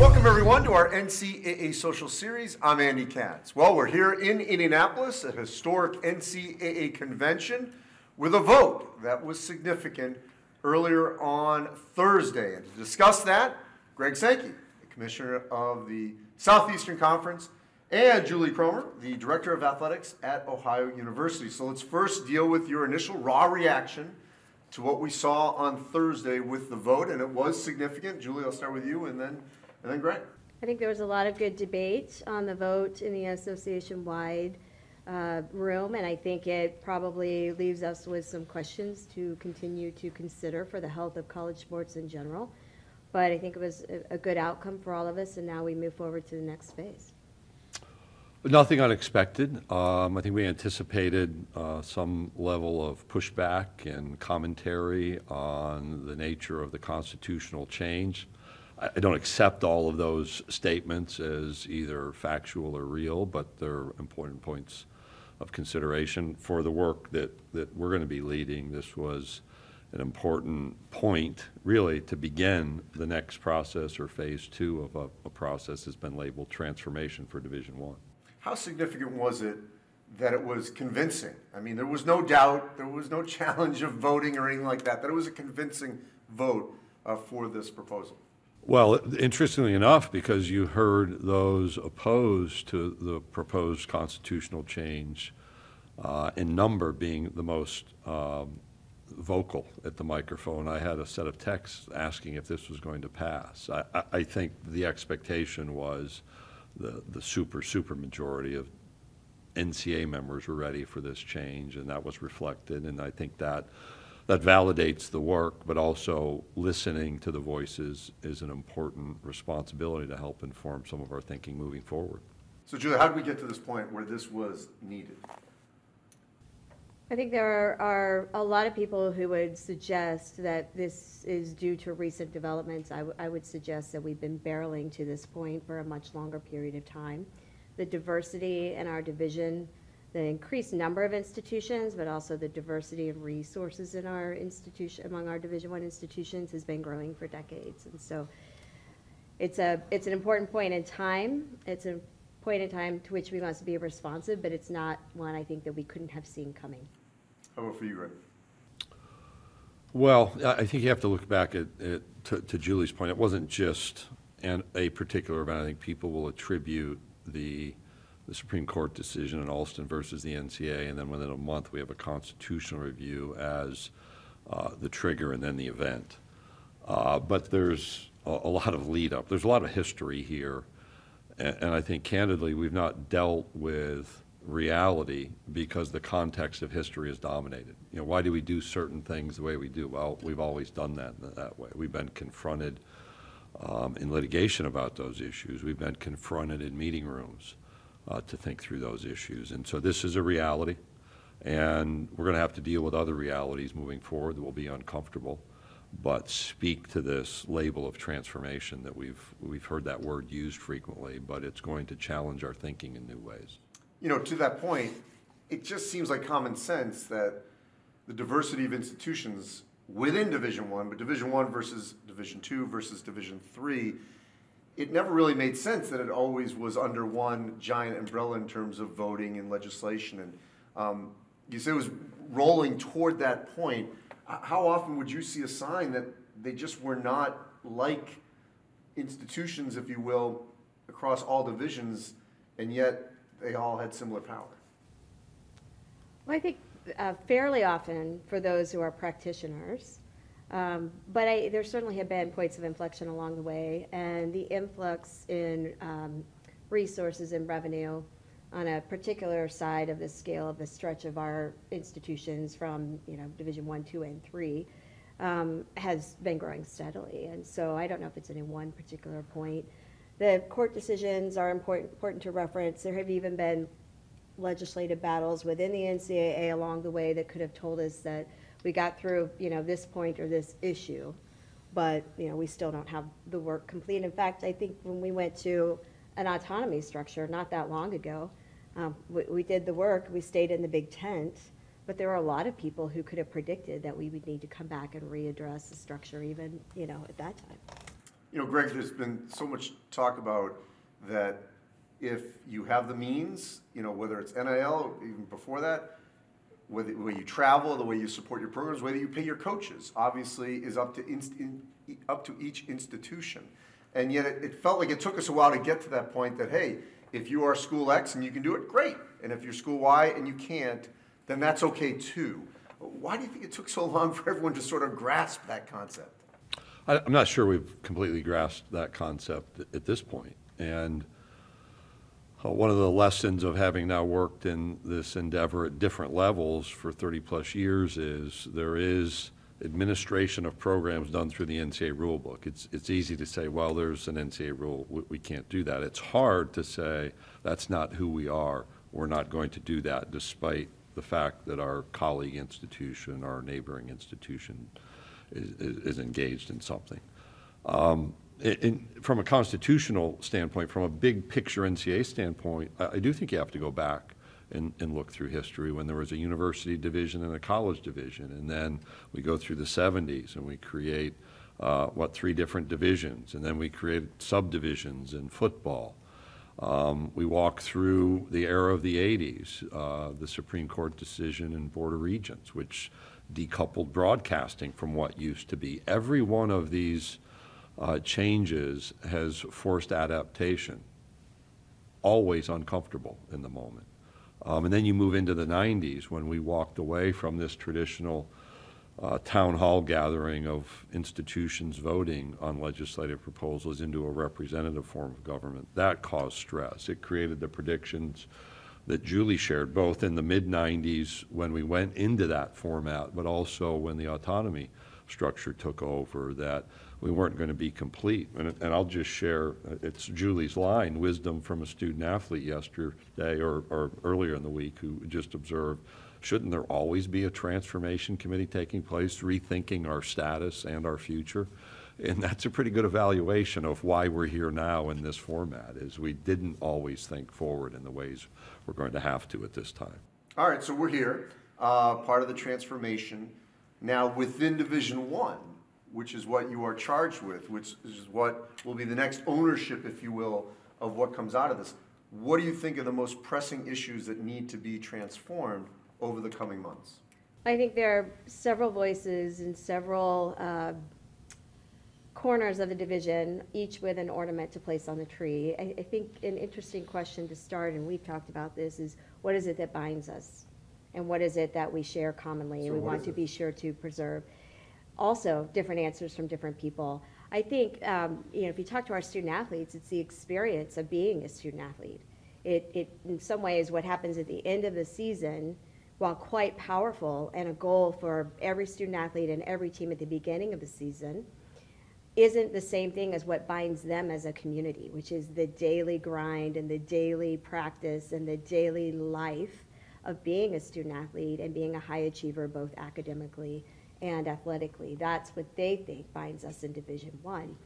Welcome, everyone, to our NCAA Social Series. I'm Andy Katz. Well, we're here in Indianapolis at historic NCAA convention with a vote that was significant earlier on Thursday. And to discuss that, Greg Sankey, the commissioner of the Southeastern Conference, and Julie Cromer, the director of athletics at Ohio University. So let's first deal with your initial raw reaction to what we saw on Thursday with the vote, and it was significant. Julie, I'll start with you, and then and then Greg. I think there was a lot of good debate on the vote in the association-wide uh, room, and I think it probably leaves us with some questions to continue to consider for the health of college sports in general. But I think it was a, a good outcome for all of us, and now we move forward to the next phase. Nothing unexpected. Um, I think we anticipated uh, some level of pushback and commentary on the nature of the constitutional change. I, don't accept all of those statements as either factual or real, but they're important points of consideration for the work that, that we're going to be leading. This was an important point, really, to begin the next process or phase two of a, a process that's been labeled transformation for Division One. How significant was it that it was convincing? I mean, there was no doubt, there was no challenge of voting or anything like that, that it was a convincing vote uh, for this proposal. Well, interestingly enough, because you heard those opposed to the proposed constitutional change uh, in number being the most um, vocal at the microphone, I had a set of texts asking if this was going to pass. I, I, I think the expectation was the, the super, super majority of NCAA members were ready for this change, and that was reflected. And I think that that validates the work, but also listening to the voices is an important responsibility to help inform some of our thinking moving forward. So, Julie, how did we get to this point where this was needed? I think there are, are a lot of people who would suggest that this is due to recent developments. I, w- I would suggest that we've been barreling to this point for a much longer period of time. The diversity in our division, the increased number of institutions, but also the diversity of resources in our institution, among our Division One institutions has been growing for decades. And so it's a, it's an important point in time. It's a point in time to which we must be responsive, but it's not one I think that we couldn't have seen coming. How about for you, Greg? Well, I I think you have to look back at, at to, to Julie's point. It wasn't just an, a particular event. I think people will attribute the the Supreme Court decision in Alston versus the NCAA, and then within a month we have a constitutional review as uh, the trigger and then the event. Uh, but there's a, a lot of lead up. There's a lot of history here, and, and I think candidly we've not dealt with reality because the context of history is dominated. You know, why do we do certain things the way we do? Well, we've always done that that way. We've been confronted um, in litigation about those issues. We've been confronted in meeting rooms uh, to think through those issues. And so this is a reality, and we're going to have to deal with other realities moving forward that will be uncomfortable, but speak to this label of transformation that we've we've heard that word used frequently, but it's going to challenge our thinking in new ways you know, to that point, it just seems like common sense that the diversity of institutions within Division One, but Division One versus Division Two versus Division Three, it never really made sense that it always was under one giant umbrella in terms of voting and legislation. And um, you say it was rolling toward that point. How often would you see a sign that they just were not like institutions, if you will, across all divisions, and yet they all had similar power. Well, I think uh, fairly often for those who are practitioners, um, but I, there certainly have been points of inflection along the way, and the influx in um, resources and revenue on a particular side of the scale of the stretch of our institutions from you know Division One, Two, and Three um, has been growing steadily. And so I don't know if it's any one particular point. The court decisions are important, important to reference. There have even been legislative battles within the NCAA along the way that could have told us that we got through, you know, this point or this issue, but, you know, we still don't have the work complete. In fact, I think when we went to an autonomy structure not that long ago, um, we, we did the work, we stayed in the big tent, but there were a lot of people who could have predicted that we would need to come back and readdress the structure even, you know, at that time. You know, Greg, there's been so much talk about that if you have the means, you know, whether it's NIL, or even before that, whether, the way you travel, the way you support your programs, whether you pay your coaches, obviously is up to inst- in, up to each institution. And yet it, it felt like it took us a while to get to that point that, hey, if you are school X and you can do it, great. And if you're school Y and you can't, then that's okay too. Why do you think it took so long for everyone to sort of grasp that concept? I, I'm not sure we've completely grasped that concept at this point. And uh, one of the lessons of having now worked in this endeavor at different levels for 30-plus years is there is administration of programs done through the NCAA rulebook. It's, it's easy to say, well, there's an NCAA rule, we, we can't do that. It's hard to say, that's not who we are, we're not going to do that, despite the fact that our colleague institution, our neighboring institution is, is is engaged in something. Um, in- From a constitutional standpoint, from a big picture NCAA standpoint, I I do think you have to go back and, and look through history when there was a university division and a college division. And then we go through the 70s and we create, uh, what, three different divisions. And then we create subdivisions in football. Um, We walk through the era of the 80s, uh, the Supreme Court decision in Board of Regents, which decoupled broadcasting from what used to be. Every one of these uh, changes has forced adaptation, always uncomfortable in the moment. Um, And then you move into the 90s, when we walked away from this traditional uh, town hall gathering of institutions voting on legislative proposals into a representative form of government. That caused stress. It created the predictions that Julie shared, both in the mid-'90s when we went into that format, but also when the autonomy structure took over, that we weren't going to be complete. And, and I'll just share, uh, it's Julie's line, wisdom from a student athlete yesterday or, or earlier in the week who just observed, shouldn't there always be a transformation committee taking place, rethinking our status and our future? And that's a pretty good evaluation of why we're here now in this format, is we didn't always think forward in the ways we're going to have to at this time. All right, so we're here, uh, part of the transformation. Now, within Division One, which is what you are charged with, which is what will be the next ownership, if you will, of what comes out of this. What do you think are the most pressing issues that need to be transformed over the coming months? I think there are several voices and several uh, corners of the division, each with an ornament to place on the tree. I, I think an interesting question to start, and we've talked about this, is what is it that binds us? And what is it that we share commonly So and we what want is to it? be sure to preserve? Also, different answers from different people. I think, um, you know, if you talk to our student athletes, it's the experience of being a student athlete. It, it, in some ways, what happens at the end of the season, while quite powerful and a goal for every student athlete and every team at the beginning of the season, isn't the same thing as what binds them as a community, which is the daily grind and the daily practice and the daily life of being a student athlete and being a high achiever both academically and athletically. That's what they think binds us in Division One.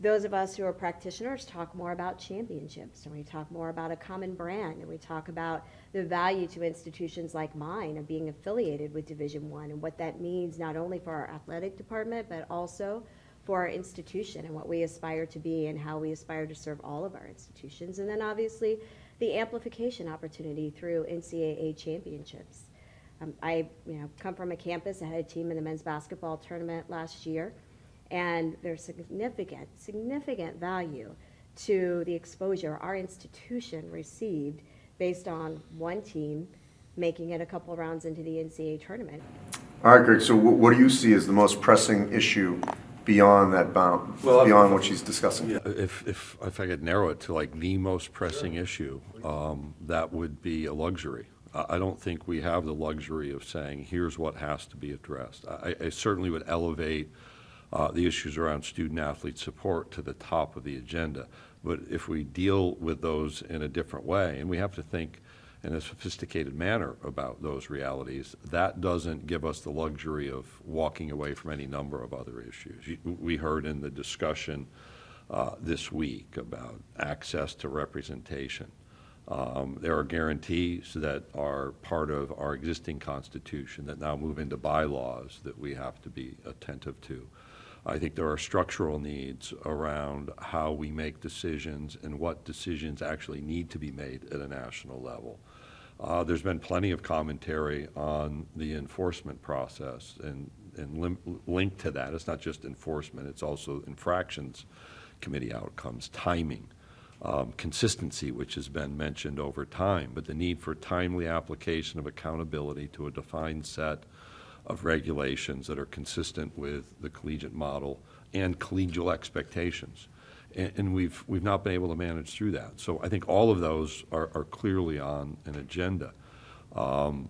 Those of us who are practitioners talk more about championships, and we talk more about a common brand, and we talk about the value to institutions like mine of being affiliated with Division One and what that means not only for our athletic department, but also for our institution and what we aspire to be and how we aspire to serve all of our institutions. And then obviously, the amplification opportunity through NCAA championships. Um, I, you know, come from a campus that had a team in the men's basketball tournament last year, and there's significant, significant value to the exposure our institution received based on one team making it a couple rounds into the NCAA tournament. All right, Greg, so what do you see as the most pressing issue beyond that bound, Well, I'm- beyond what she's discussing? If, if, if I could narrow it to like the most pressing issue, um, that would be a luxury. I, I don't think we have the luxury of saying, here's what has to be addressed. I, I certainly would elevate, uh, the issues around student athlete support to the top of the agenda. But if we deal with those in a different way, and we have to think in a sophisticated manner about those realities, that doesn't give us the luxury of walking away from any number of other issues. We heard in the discussion uh, this week about access to representation. Um, There are guarantees that are part of our existing constitution that now move into bylaws that we have to be attentive to. I think there are structural needs around how we make decisions and what decisions actually need to be made at a national level. Uh, There's been plenty of commentary on the enforcement process and, and lim- linked to that, it's not just enforcement, it's also infractions committee outcomes, timing, um, consistency, which has been mentioned over time, but the need for timely application of accountability to a defined set of regulations that are consistent with the collegiate model and collegial expectations. And, and we've, we've not been able to manage through that. So I think all of those are, are clearly on an agenda. Um,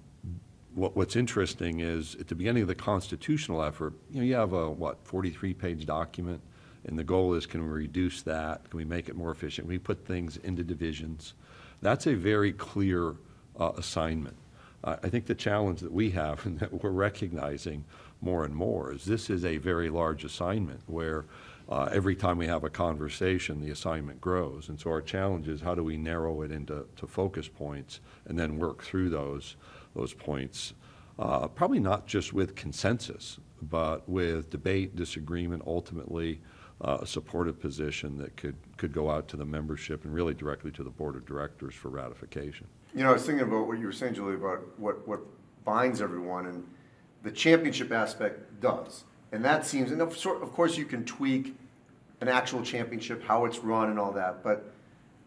What, what's interesting is, at the beginning of the constitutional effort, you know, you have a, what, 43-page document, and the goal is, can we reduce that? Can we make it more efficient? Can we put things into divisions? That's a very clear uh, assignment. I think the challenge that we have, and that we're recognizing more and more, is this is a very large assignment, where uh, every time we have a conversation, the assignment grows. And so our challenge is, how do we narrow it into to focus points, and then work through those, those points, uh, probably not just with consensus, but with debate, disagreement, ultimately, uh, a supportive position that could, could go out to the membership and really directly to the board of directors for ratification. You know, I was thinking about what you were saying, Julie, about what, what binds everyone, and the championship aspect does. And that seems, and of sort, of course, you can tweak an actual championship, how it's run and all that, but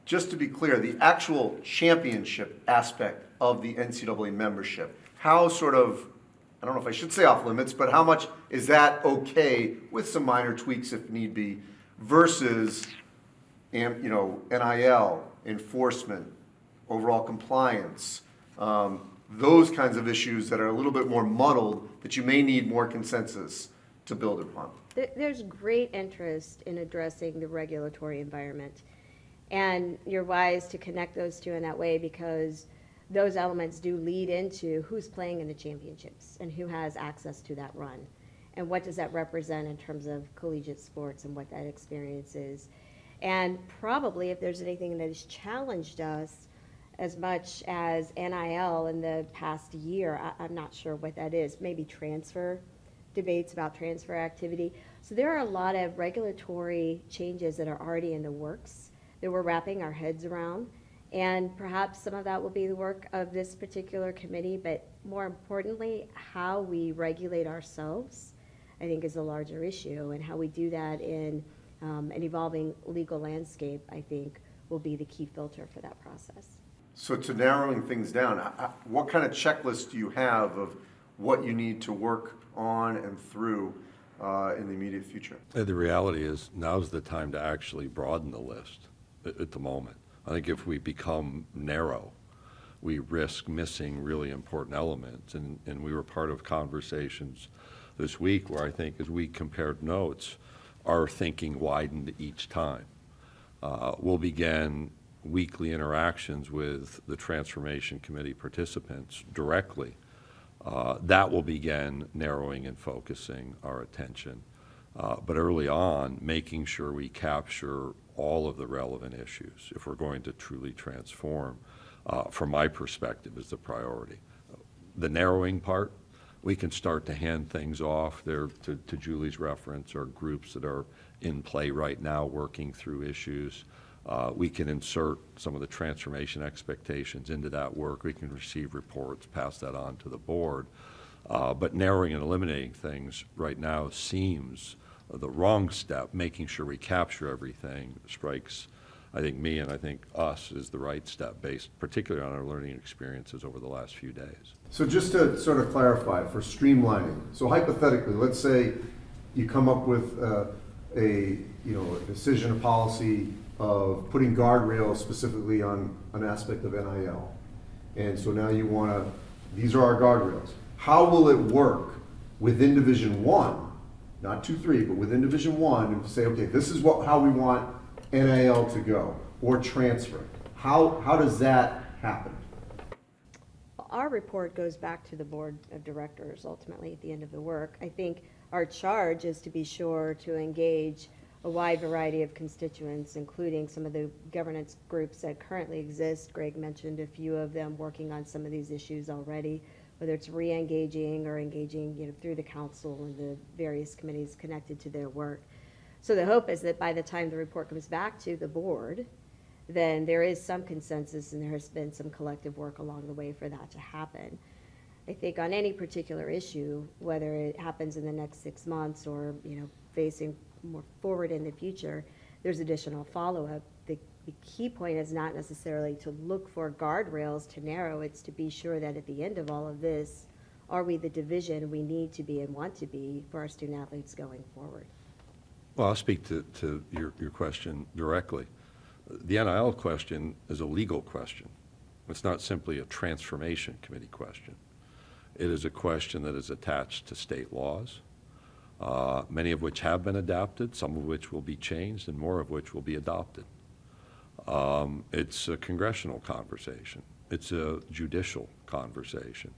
just to be clear, the actual championship aspect of the NCAA membership, how sort of, I don't know if I should say off limits, but how much is that okay with some minor tweaks if need be, versus, you know, NIL, enforcement, overall compliance, um, those kinds of issues that are a little bit more muddled, that you may need more consensus to build upon. There, there's great interest in addressing the regulatory environment. And you're wise to connect those two in that way because those elements do lead into who's playing in the championships and who has access to that run. And what does that represent in terms of collegiate sports and what that experience is. And probably if there's anything that has challenged us as much as NIL in the past year, I, I'm not sure what that is, maybe transfer debates about transfer activity. So there are a lot of regulatory changes that are already in the works that we're wrapping our heads around. And perhaps some of that will be the work of this particular committee, but more importantly, how we regulate ourselves, I think is a larger issue. And how we do that in um, an evolving legal landscape, I think, will be the key filter for that process. So to narrowing things down, what kind of checklist do you have of what you need to work on and through uh, in the immediate future? The reality is, now's the time to actually broaden the list at, at the moment. I think if we become narrow, we risk missing really important elements. And, and we were part of conversations this week where I think as we compared notes, our thinking widened each time. Uh, We'll begin weekly interactions with the Transformation Committee participants directly. Uh, That will begin narrowing and focusing our attention. Uh, But early on, making sure we capture all of the relevant issues if we're going to truly transform, uh, from my perspective, is the priority. The narrowing part, we can start to hand things off. There, to to Julie's reference, or groups that are in play right now, working through issues. Uh, We can insert some of the transformation expectations into that work. We can receive reports, pass that on to the board. Uh, But narrowing and eliminating things right now seems the wrong step. Making sure we capture everything strikes, I think, me and I think us is the right step, based particularly on our learning experiences over the last few days. So just to sort of clarify, for streamlining, so hypothetically, let's say you come up with uh, a, you know, a decision, a policy of putting guardrails specifically on an aspect of NIL. And so now you want to, these are our guardrails. How will it work within Division One, not two, three, but within Division One, and say, okay, this is what, how we want NIL to go, or transfer? How, how does that happen? Our report goes back to the board of directors ultimately at the end of the work. I think our charge is to be sure to engage a wide variety of constituents, including some of the governance groups that currently exist. Greg mentioned a few of them working on some of these issues already. whether it's re-engaging or engaging, you know, through the council and the various committees connected to their work. So the hope is that by the time the report comes back to the board, then there is some consensus and there has been some collective work along the way for that to happen. I think on any particular issue, whether it happens in the next six months or, you know, facing more forward in the future, there's additional follow-up. The, the key point is not necessarily to look for guardrails to narrow, it's to be sure that at the end of all of this, are we the division we need to be and want to be for our student athletes going forward? Well, I'll speak to, to your, your question directly. The NIL question is a legal question. It's not simply a transformation committee question. It is a question that is attached to state laws, uh, many of which have been adapted, some of which will be changed, and more of which will be adopted. Um, It's a congressional conversation. It's a judicial conversation.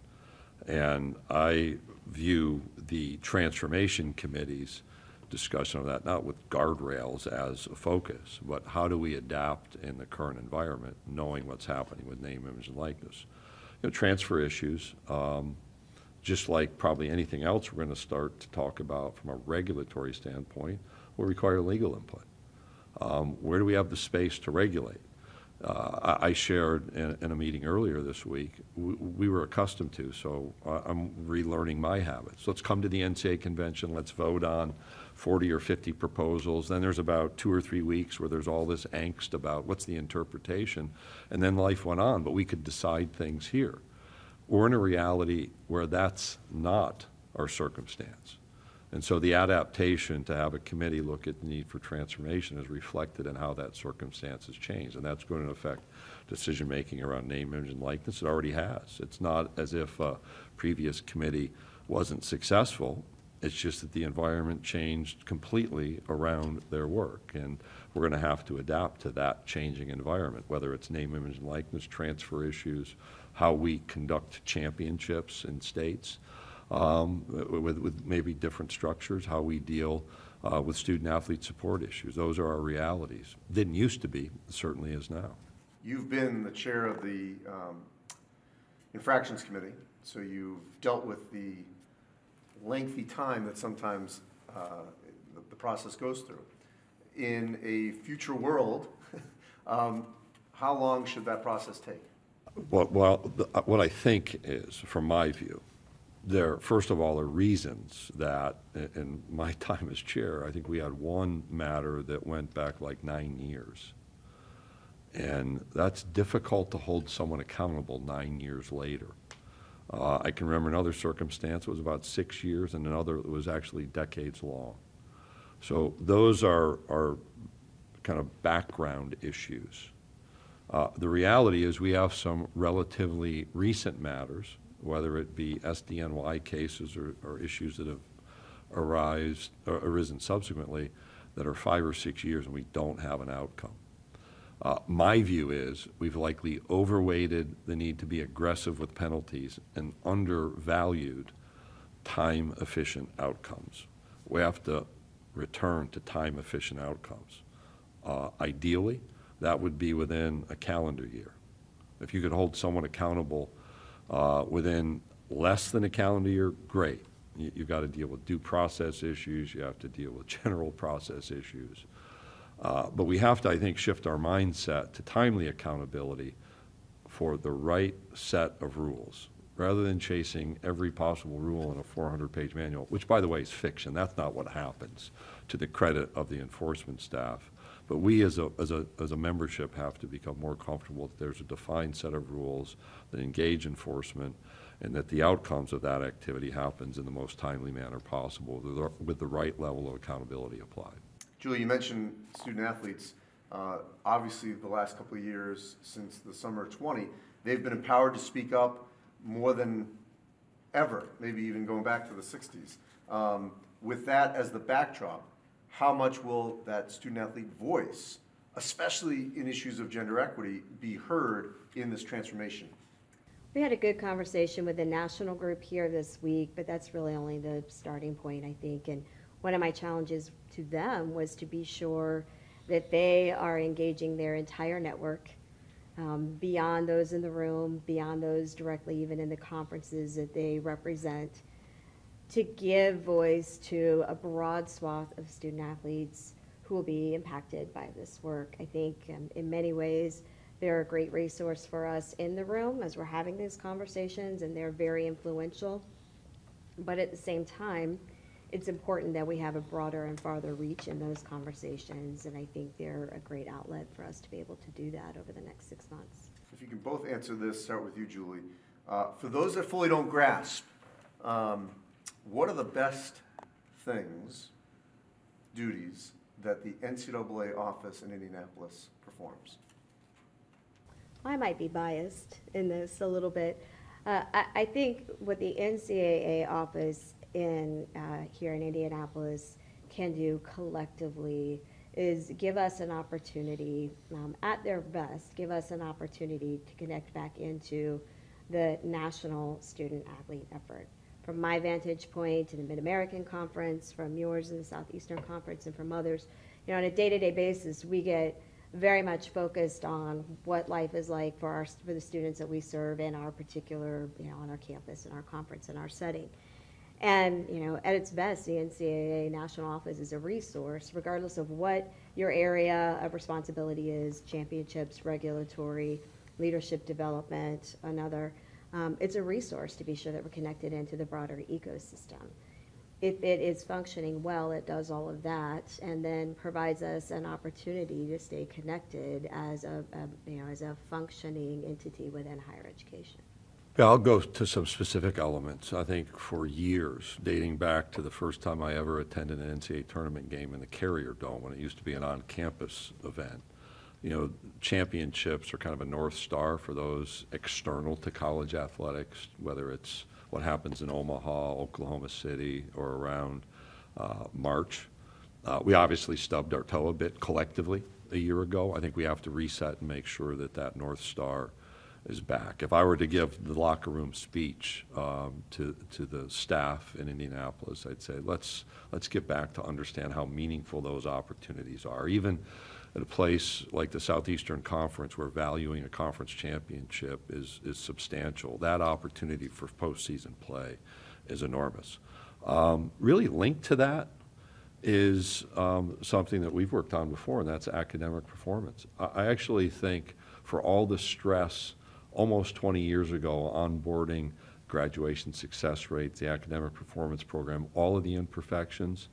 And I view the Transformation Committee's discussion of that, not with guardrails as a focus, but how do we adapt in the current environment, knowing what's happening with name, image, and likeness. You know, transfer issues, um, just like probably anything else we're going to start to talk about from a regulatory standpoint, will require legal input. Um, Where do we have the space to regulate? Uh, I I shared in, in a meeting earlier this week, we, we were accustomed to, so I'm relearning my habits. Let's come to the NCAA convention, let's vote on 40 or 50 proposals, then there's about two or three weeks where there's all this angst about what's the interpretation, and then life went on, but we could decide things here. We're in a reality where that's not our circumstance. And so the adaptation to have a committee look at the need for transformation is reflected in how that circumstance has changed. And that's going to affect decision-making around name, image, and likeness. It already has. It's not as if a previous committee wasn't successful. It's just that the environment changed completely around their work. And we're going to have to adapt to that changing environment, whether it's name, image, and likeness, transfer issues, how we conduct championships in states um, with, with maybe different structures, how we deal uh, with student athlete support issues. Those are our realities. Didn't used to be, certainly is now. You've been the chair of the um, infractions committee, so you've dealt with the lengthy time that sometimes uh, the- process goes through. In a future world, um, how long should that process take? Well, well, uh, what I think is, from my view, there, first of all, are reasons that, in my time as chair, I think we had one matter that went back like nine years. And that's difficult to hold someone accountable nine years later. Uh, I can remember another circumstance, it was about six years, and another was actually decades long. So those are, are kind of background issues. Uh, The reality is, we have some relatively recent matters, whether it be SDNY cases or, or issues that have arise, arisen subsequently, that are five or six years and we don't have an outcome. Uh, My view is, we've likely overweighted the need to be aggressive with penalties and undervalued time-efficient outcomes. We have to return to time-efficient outcomes. Uh, Ideally, that would be within a calendar year. If you could hold someone accountable uh, within less than a calendar year, great. You- You've got to deal with due process issues, you have to deal with general process issues. Uh, But we have to, I think, shift our mindset to timely accountability for the right set of rules, rather than chasing every possible rule in a 400-page manual, which, by the way, is fiction. That's not what happens, to the credit of the enforcement staff. But we, as a, as a, as a membership, have to become more comfortable that there's a defined set of rules that engage enforcement, and that the outcomes of that activity happens in the most timely manner possible, with the- with the right level of accountability applied. Julie, you mentioned student athletes. Uh, Obviously, the last couple of years, since the summer of 20, they've been empowered to speak up more than ever, maybe even going back to the 60s. Um, With that as the backdrop, how much will that student athlete voice, especially in issues of gender equity, be heard in this transformation? We had a good conversation with the national group here this week, but that's really only the starting point, I think. And one of my challenges to them was to be sure that they are engaging their entire network um, beyond those in the room, beyond those directly even in the conferences that they represent, to give voice to a broad swath of student athletes who will be impacted by this work. I think um, in many ways, they're a great resource for us in the room as we're having these conversations, and they're very influential. But at the same time, it's important that we have a broader and farther reach in those conversations, and I think they're a great outlet for us to be able to do that over the next six months. If you can both answer this, start with you, Julie. Uh, For those that fully don't grasp, um, what are the best things, duties, that the NCAA office in Indianapolis performs? I might be biased in this a little bit. Uh, I, I think what the NCAA office in, uh, here in Indianapolis can do collectively is give us an opportunity, um, at their best, give us an opportunity to connect back into the national student athlete effort. From my vantage point in the Mid-American Conference, from yours in the Southeastern Conference, and from others, you know, on a day-to-day basis, we get very much focused on what life is like for our, for the students that we serve in our particular, you know, on our campus, in our conference, in our setting. And, you know, at its best, the NCAA National Office is a resource, regardless of what your area of responsibility is, championships, regulatory, leadership development, another. Um, it's a resource to be sure that we're connected into the broader ecosystem. If it is functioning well, it does all of that, and then provides us an opportunity to stay connected as a, a, you know, as a functioning entity within higher education. Yeah, I'll go to some specific elements. I think for years, dating back to the first time I ever attended an NCAA tournament game in the Carrier Dome, when it used to be an on-campus event, you know, championships are kind of a north star for those external to college athletics, whether it's what happens in Omaha, Oklahoma City, or around uh, March. Uh, we obviously stubbed our toe a bit collectively a year ago. I think we have to reset and make sure that that north star is back. If I were to give the locker room speech um, to to the staff in Indianapolis, I'd say let's let's get back to understand how meaningful those opportunities are. Even at a place like the Southeastern Conference, where valuing a conference championship is is substantial, that opportunity for postseason play is enormous. Um, really linked to that is um, something that we've worked on before, and that's academic performance. I, I actually think for all the stress almost 20 years ago, onboarding, graduation success rates, the academic performance program, all of the imperfections,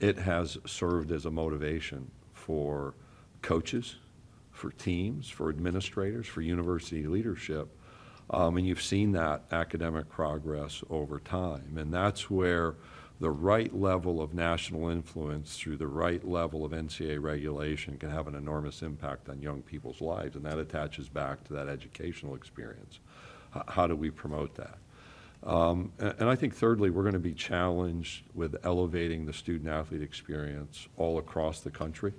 it has served as a motivation for coaches, for teams, for administrators, for university leadership. Um, and you've seen that academic progress over time. And that's where the right level of national influence through the right level of NCAA regulation can have an enormous impact on young people's lives, and that attaches back to that educational experience. H- how do we promote that? Um, a- and, I think thirdly, we're going to be challenged with elevating the student athlete experience all across the country.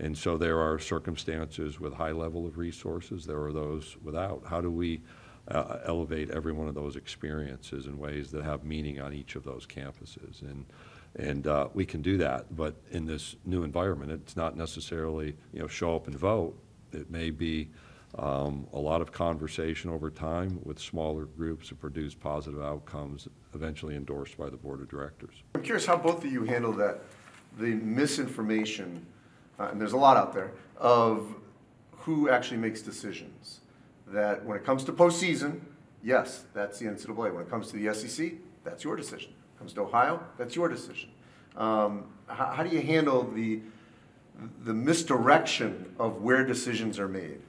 And so there are circumstances with high level of resources, there are those without. How do we uh, elevate every one of those experiences in ways that have meaning on each of those campuses. And, and uh, we can do that, but in this new environment, it's not necessarily, you know, show up and vote. It may be um, a lot of conversation over time with smaller groups to produce positive outcomes, eventually endorsed by the board of directors. I'm curious how both of you handle that, the misinformation, uh, and there's a lot out there, of who actually makes decisions. That when it comes to postseason, yes, that's the NCAA. When it comes to the SEC, that's your decision. When it comes to Ohio, that's your decision. Um, how, how do you handle the, the misdirection of where decisions are made?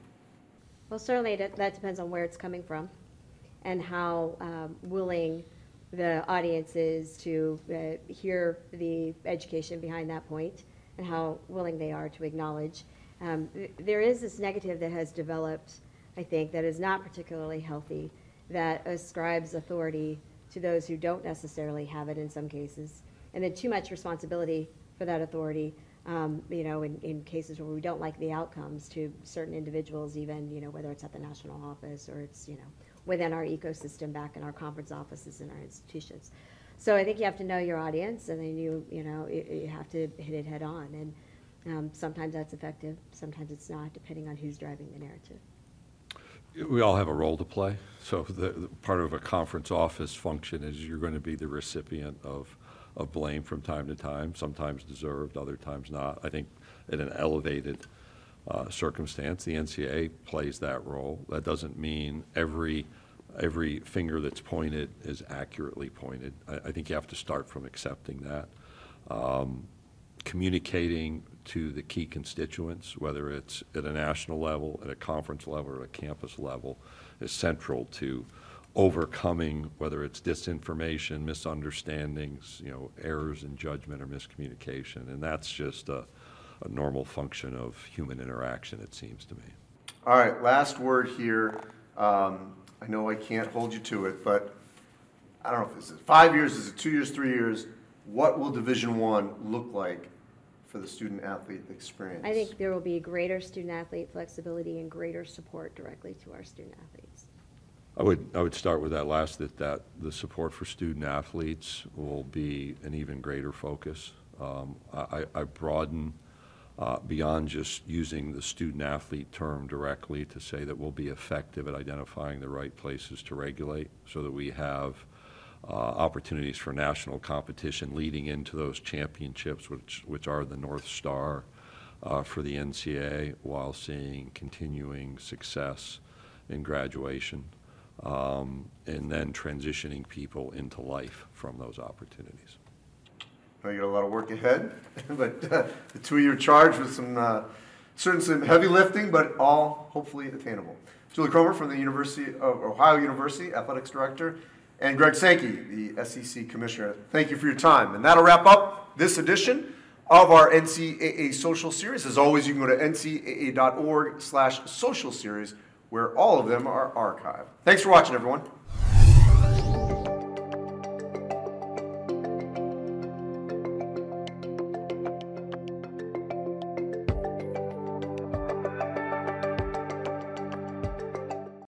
Well, certainly that, that depends on where it's coming from and how um, willing the audience is to uh, hear the education behind that point and how willing they are to acknowledge. Um, there is this negative that has developed, I think, that is not particularly healthy, that ascribes authority to those who don't necessarily have it in some cases, and then too much responsibility for that authority um, you know, in, in cases where we don't like the outcomes to certain individuals, even, you know, whether it's at the national office or it's, you know, within our ecosystem back in our conference offices and our institutions. So I think you have to know your audience and then you, you know, you, you have to hit it head on. And um, sometimes that's effective, sometimes it's not, depending on who's driving the narrative. We all have a role to play. So the, the part of a conference office function is you're going to be the recipient of, of blame from time to time, sometimes deserved, other times not. I think in an elevated uh, circumstance, the NCAA plays that role. That doesn't mean every, every finger that's pointed is accurately pointed. I, I think you have to start from accepting that. Um, communicating to the key constituents, whether it's at a national level, at a conference level, or a campus level, is central to overcoming whether it's disinformation, misunderstandings, you know, errors in judgment or miscommunication. And that's just a, a normal function of human interaction, it seems to me. All right, last word here. Um, I know I can't hold you to it, but I don't know if this is five years, is it two years, three years? What will Division One look like for the student athlete experience? I think there will be greater student athlete flexibility and greater support directly to our student athletes. I would, I would start with that last, that, that the support for student athletes will be an even greater focus. Um, I, I broaden uh, beyond just using the student athlete term directly to say that we'll be effective at identifying the right places to regulate so that we have uh, opportunities for national competition leading into those championships, which, which are the North Star uh, for the NCAA, while seeing continuing success in graduation, um, and then transitioning people into life from those opportunities. Know got a lot of work ahead, but uh, the two-year charge with some, uh, certain some heavy lifting, but all hopefully attainable. Julie Cromer from the University of Ohio University, Athletics Director, and Greg Sankey, the SEC Commissioner. Thank you for your time. And that'll wrap up this edition of our NCAA Social Series. As always, you can go to ncaa.org slash social series, where all of them are archived. Thanks for watching, everyone.